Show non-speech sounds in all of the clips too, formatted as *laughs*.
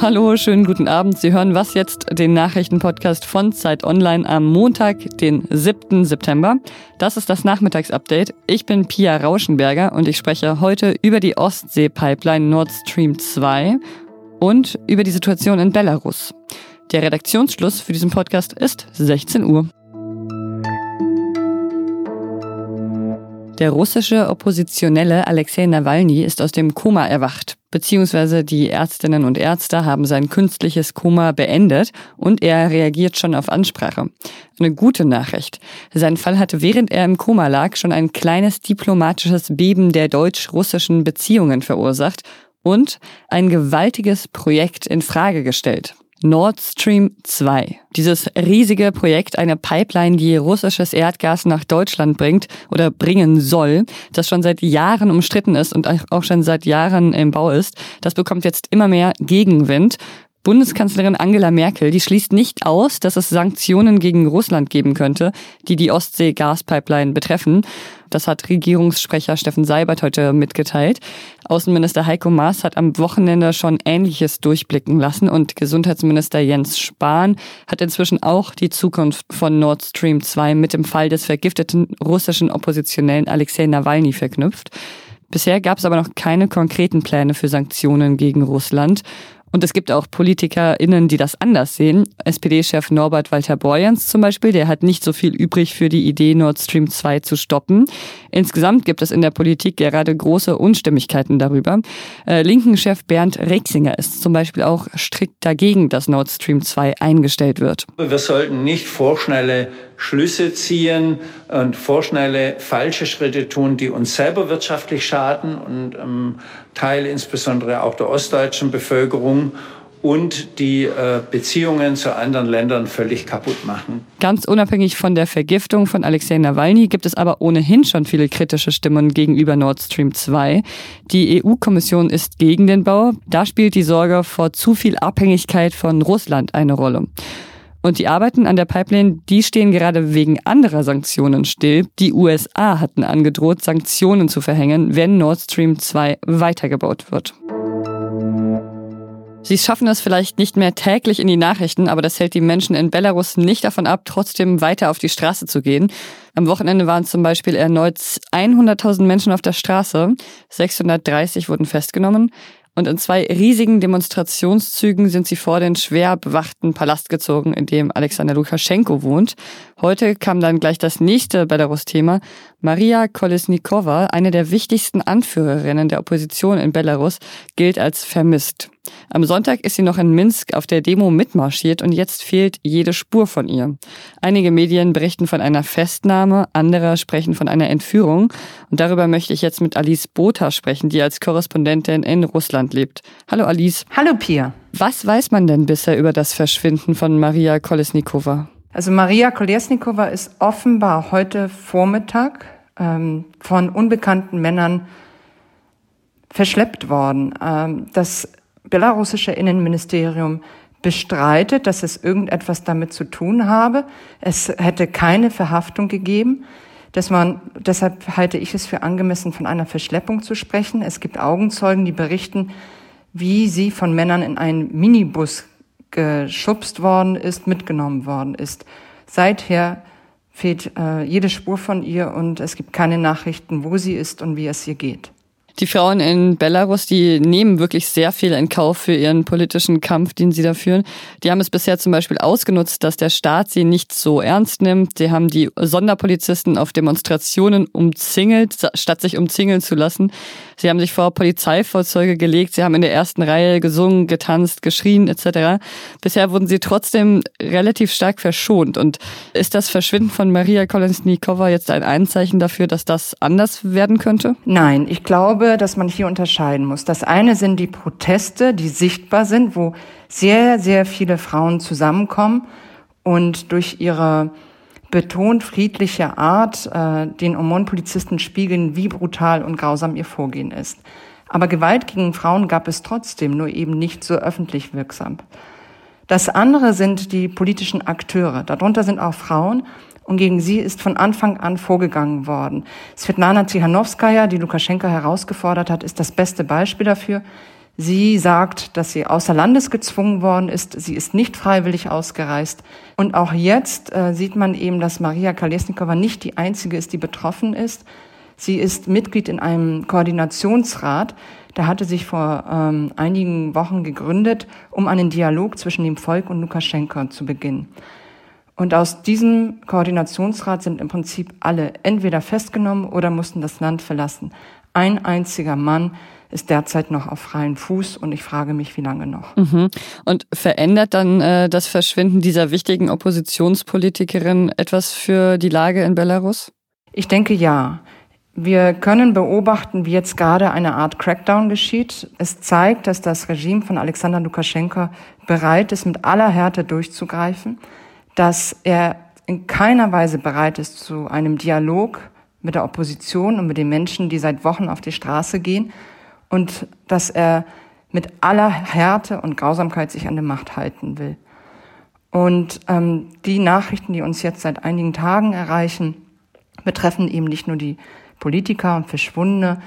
Hallo, schönen guten Abend. Sie hören was jetzt, den Nachrichtenpodcast von Zeit Online am Montag, den 7. September. Das ist das Nachmittagsupdate. Ich bin Pia Rauschenberger und ich spreche heute über die Ostsee-Pipeline Nord Stream 2 und über die Situation in Belarus. Der Redaktionsschluss für diesen Podcast ist 16 Uhr. Der russische Oppositionelle Alexei Nawalny ist aus dem Koma erwacht, beziehungsweise die Ärztinnen und Ärzte haben sein künstliches Koma beendet und er reagiert schon auf Ansprache. Eine gute Nachricht. Sein Fall hatte während er im Koma lag schon ein kleines diplomatisches Beben der deutsch-russischen Beziehungen verursacht und ein gewaltiges Projekt in Frage gestellt. Nord Stream 2. Dieses riesige Projekt, eine Pipeline, die russisches Erdgas nach Deutschland bringt oder bringen soll, das schon seit Jahren umstritten ist und auch schon seit Jahren im Bau ist, das bekommt jetzt immer mehr Gegenwind. Bundeskanzlerin Angela Merkel, die schließt nicht aus, dass es Sanktionen gegen Russland geben könnte, die die Ostsee-Gaspipeline betreffen. Das hat Regierungssprecher Steffen Seibert heute mitgeteilt. Außenminister Heiko Maas hat am Wochenende schon Ähnliches durchblicken lassen und Gesundheitsminister Jens Spahn hat inzwischen auch die Zukunft von Nord Stream 2 mit dem Fall des vergifteten russischen Oppositionellen Alexei Nawalny verknüpft. Bisher gab es aber noch keine konkreten Pläne für Sanktionen gegen Russland. Und es gibt auch PolitikerInnen, die das anders sehen. SPD-Chef Norbert Walter Borjans zum Beispiel, der hat nicht so viel übrig für die Idee, Nord Stream 2 zu stoppen. Insgesamt gibt es in der Politik gerade große Unstimmigkeiten darüber. Äh, Linken-Chef Bernd Rexinger ist zum Beispiel auch strikt dagegen, dass Nord Stream 2 eingestellt wird. Wir sollten nicht vorschnelle Schlüsse ziehen und vorschnelle falsche Schritte tun, die uns selber wirtschaftlich schaden und ähm, Teil insbesondere auch der ostdeutschen Bevölkerung und die äh, Beziehungen zu anderen Ländern völlig kaputt machen. Ganz unabhängig von der Vergiftung von Alexei Nawalny gibt es aber ohnehin schon viele kritische Stimmen gegenüber Nord Stream 2. Die EU-Kommission ist gegen den Bau. Da spielt die Sorge vor zu viel Abhängigkeit von Russland eine Rolle. Und die Arbeiten an der Pipeline, die stehen gerade wegen anderer Sanktionen still. Die USA hatten angedroht, Sanktionen zu verhängen, wenn Nord Stream 2 weitergebaut wird. Sie schaffen es vielleicht nicht mehr täglich in die Nachrichten, aber das hält die Menschen in Belarus nicht davon ab, trotzdem weiter auf die Straße zu gehen. Am Wochenende waren zum Beispiel erneut 100.000 Menschen auf der Straße, 630 wurden festgenommen. Und in zwei riesigen Demonstrationszügen sind sie vor den schwer bewachten Palast gezogen, in dem Alexander Lukaschenko wohnt. Heute kam dann gleich das nächste Belarus-Thema. Maria Kolesnikova, eine der wichtigsten Anführerinnen der Opposition in Belarus, gilt als vermisst. Am Sonntag ist sie noch in Minsk auf der Demo mitmarschiert und jetzt fehlt jede Spur von ihr. Einige Medien berichten von einer Festnahme, andere sprechen von einer Entführung. Und darüber möchte ich jetzt mit Alice Botha sprechen, die als Korrespondentin in Russland lebt. Hallo Alice. Hallo Pia. Was weiß man denn bisher über das Verschwinden von Maria Kolesnikova? Also Maria Kolesnikova ist offenbar heute Vormittag ähm, von unbekannten Männern verschleppt worden. Ähm, das belarussische Innenministerium bestreitet, dass es irgendetwas damit zu tun habe. Es hätte keine Verhaftung gegeben. Man, deshalb halte ich es für angemessen, von einer Verschleppung zu sprechen. Es gibt Augenzeugen, die berichten, wie sie von Männern in einen Minibus geschubst worden ist, mitgenommen worden ist. Seither fehlt äh, jede Spur von ihr und es gibt keine Nachrichten, wo sie ist und wie es ihr geht. Die Frauen in Belarus, die nehmen wirklich sehr viel in Kauf für ihren politischen Kampf, den sie da führen. Die haben es bisher zum Beispiel ausgenutzt, dass der Staat sie nicht so ernst nimmt. Sie haben die Sonderpolizisten auf Demonstrationen umzingelt, statt sich umzingeln zu lassen. Sie haben sich vor Polizeifahrzeuge gelegt. Sie haben in der ersten Reihe gesungen, getanzt, geschrien etc. Bisher wurden sie trotzdem relativ stark verschont. Und ist das Verschwinden von Maria Kolesnikova jetzt ein Einzeichen dafür, dass das anders werden könnte? Nein, ich glaube, glaube, dass man hier unterscheiden muss. Das eine sind die Proteste, die sichtbar sind, wo sehr, sehr viele Frauen zusammenkommen und durch ihre betont friedliche Art äh, den Omon-Polizisten spiegeln, wie brutal und grausam ihr Vorgehen ist. Aber Gewalt gegen Frauen gab es trotzdem, nur eben nicht so öffentlich wirksam. Das andere sind die politischen Akteure. Darunter sind auch Frauen. Und gegen sie ist von Anfang an vorgegangen worden. Svetlana Tsihanowskaja, die Lukaschenka herausgefordert hat, ist das beste Beispiel dafür. Sie sagt, dass sie außer Landes gezwungen worden ist. Sie ist nicht freiwillig ausgereist. Und auch jetzt äh, sieht man eben, dass Maria Kalesnikova nicht die einzige ist, die betroffen ist. Sie ist Mitglied in einem Koordinationsrat. Der hatte sich vor ähm, einigen Wochen gegründet, um einen Dialog zwischen dem Volk und Lukaschenka zu beginnen. Und aus diesem Koordinationsrat sind im Prinzip alle entweder festgenommen oder mussten das Land verlassen. Ein einziger Mann ist derzeit noch auf freiem Fuß und ich frage mich, wie lange noch. Mhm. Und verändert dann äh, das Verschwinden dieser wichtigen Oppositionspolitikerin etwas für die Lage in Belarus? Ich denke ja. Wir können beobachten, wie jetzt gerade eine Art Crackdown geschieht. Es zeigt, dass das Regime von Alexander Lukaschenka bereit ist, mit aller Härte durchzugreifen, dass er in keiner Weise bereit ist zu einem Dialog mit der Opposition und mit den Menschen, die seit Wochen auf die Straße gehen, und dass er mit aller Härte und Grausamkeit sich an der Macht halten will. Und ähm, die Nachrichten, die uns jetzt seit einigen Tagen erreichen, betreffen eben nicht nur die Politiker und Verschwundene.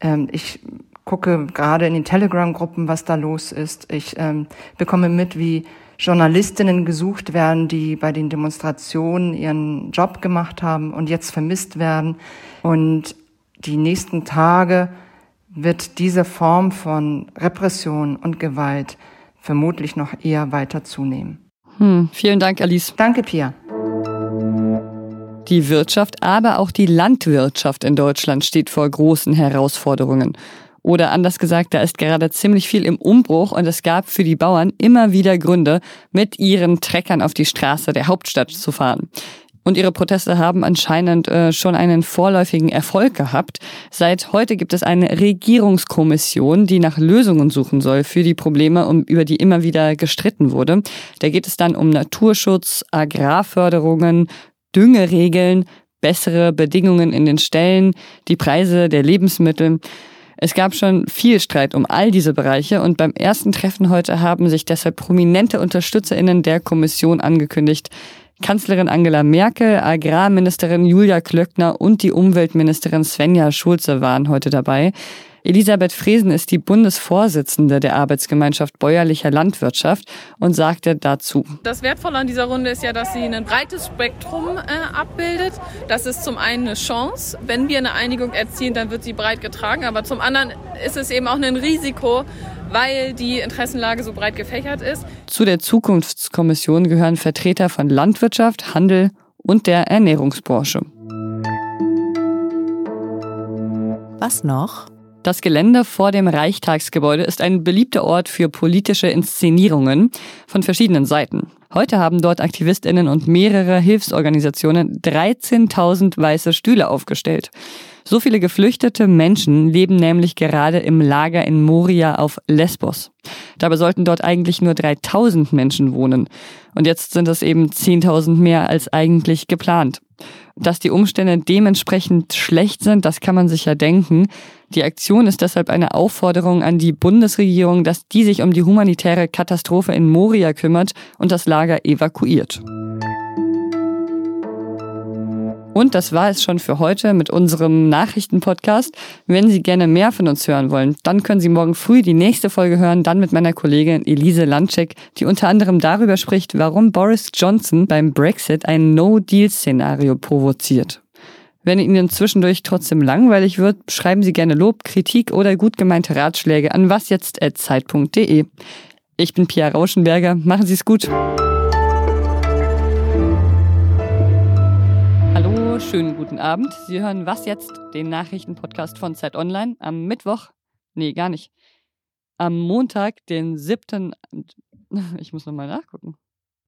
Ähm, ich gucke gerade in den Telegram-Gruppen, was da los ist. Ich ähm, bekomme mit, wie Journalistinnen gesucht werden, die bei den Demonstrationen ihren Job gemacht haben und jetzt vermisst werden. Und die nächsten Tage wird diese Form von Repression und Gewalt vermutlich noch eher weiter zunehmen. Hm, vielen Dank, Alice. Danke, Pia. Die Wirtschaft, aber auch die Landwirtschaft in Deutschland steht vor großen Herausforderungen. Oder anders gesagt, da ist gerade ziemlich viel im Umbruch und es gab für die Bauern immer wieder Gründe, mit ihren Treckern auf die Straße der Hauptstadt zu fahren. Und ihre Proteste haben anscheinend äh, schon einen vorläufigen Erfolg gehabt. Seit heute gibt es eine Regierungskommission, die nach Lösungen suchen soll für die Probleme, um, über die immer wieder gestritten wurde. Da geht es dann um Naturschutz, Agrarförderungen, Düngeregeln, bessere Bedingungen in den Ställen, die Preise der Lebensmittel. Es gab schon viel Streit um all diese Bereiche und beim ersten Treffen heute haben sich deshalb prominente Unterstützerinnen der Kommission angekündigt. Kanzlerin Angela Merkel, Agrarministerin Julia Klöckner und die Umweltministerin Svenja Schulze waren heute dabei. Elisabeth Fresen ist die Bundesvorsitzende der Arbeitsgemeinschaft bäuerlicher Landwirtschaft und sagte dazu. Das Wertvolle an dieser Runde ist ja, dass sie ein breites Spektrum äh, abbildet. Das ist zum einen eine Chance. Wenn wir eine Einigung erzielen, dann wird sie breit getragen. Aber zum anderen ist es eben auch ein Risiko, weil die Interessenlage so breit gefächert ist. Zu der Zukunftskommission gehören Vertreter von Landwirtschaft, Handel und der Ernährungsbranche. Was noch? Das Gelände vor dem Reichstagsgebäude ist ein beliebter Ort für politische Inszenierungen von verschiedenen Seiten. Heute haben dort Aktivistinnen und mehrere Hilfsorganisationen 13.000 weiße Stühle aufgestellt. So viele geflüchtete Menschen leben nämlich gerade im Lager in Moria auf Lesbos. Dabei sollten dort eigentlich nur 3000 Menschen wohnen. Und jetzt sind es eben 10.000 mehr als eigentlich geplant. Dass die Umstände dementsprechend schlecht sind, das kann man sich ja denken. Die Aktion ist deshalb eine Aufforderung an die Bundesregierung, dass die sich um die humanitäre Katastrophe in Moria kümmert und das Lager evakuiert. Und das war es schon für heute mit unserem Nachrichtenpodcast. Wenn Sie gerne mehr von uns hören wollen, dann können Sie morgen früh die nächste Folge hören, dann mit meiner Kollegin Elise Landcheck, die unter anderem darüber spricht, warum Boris Johnson beim Brexit ein No-Deal-Szenario provoziert. Wenn Ihnen zwischendurch trotzdem langweilig wird, schreiben Sie gerne Lob, Kritik oder gut gemeinte Ratschläge an wasjetzt.zeit.de. Ich bin Pia Rauschenberger. Machen Sie es gut. Schönen guten Abend. Sie hören Was jetzt? Den Nachrichtenpodcast von Zeit Online am Mittwoch. Nee, gar nicht. Am Montag, den 7. *laughs* Ich muss nochmal nachgucken.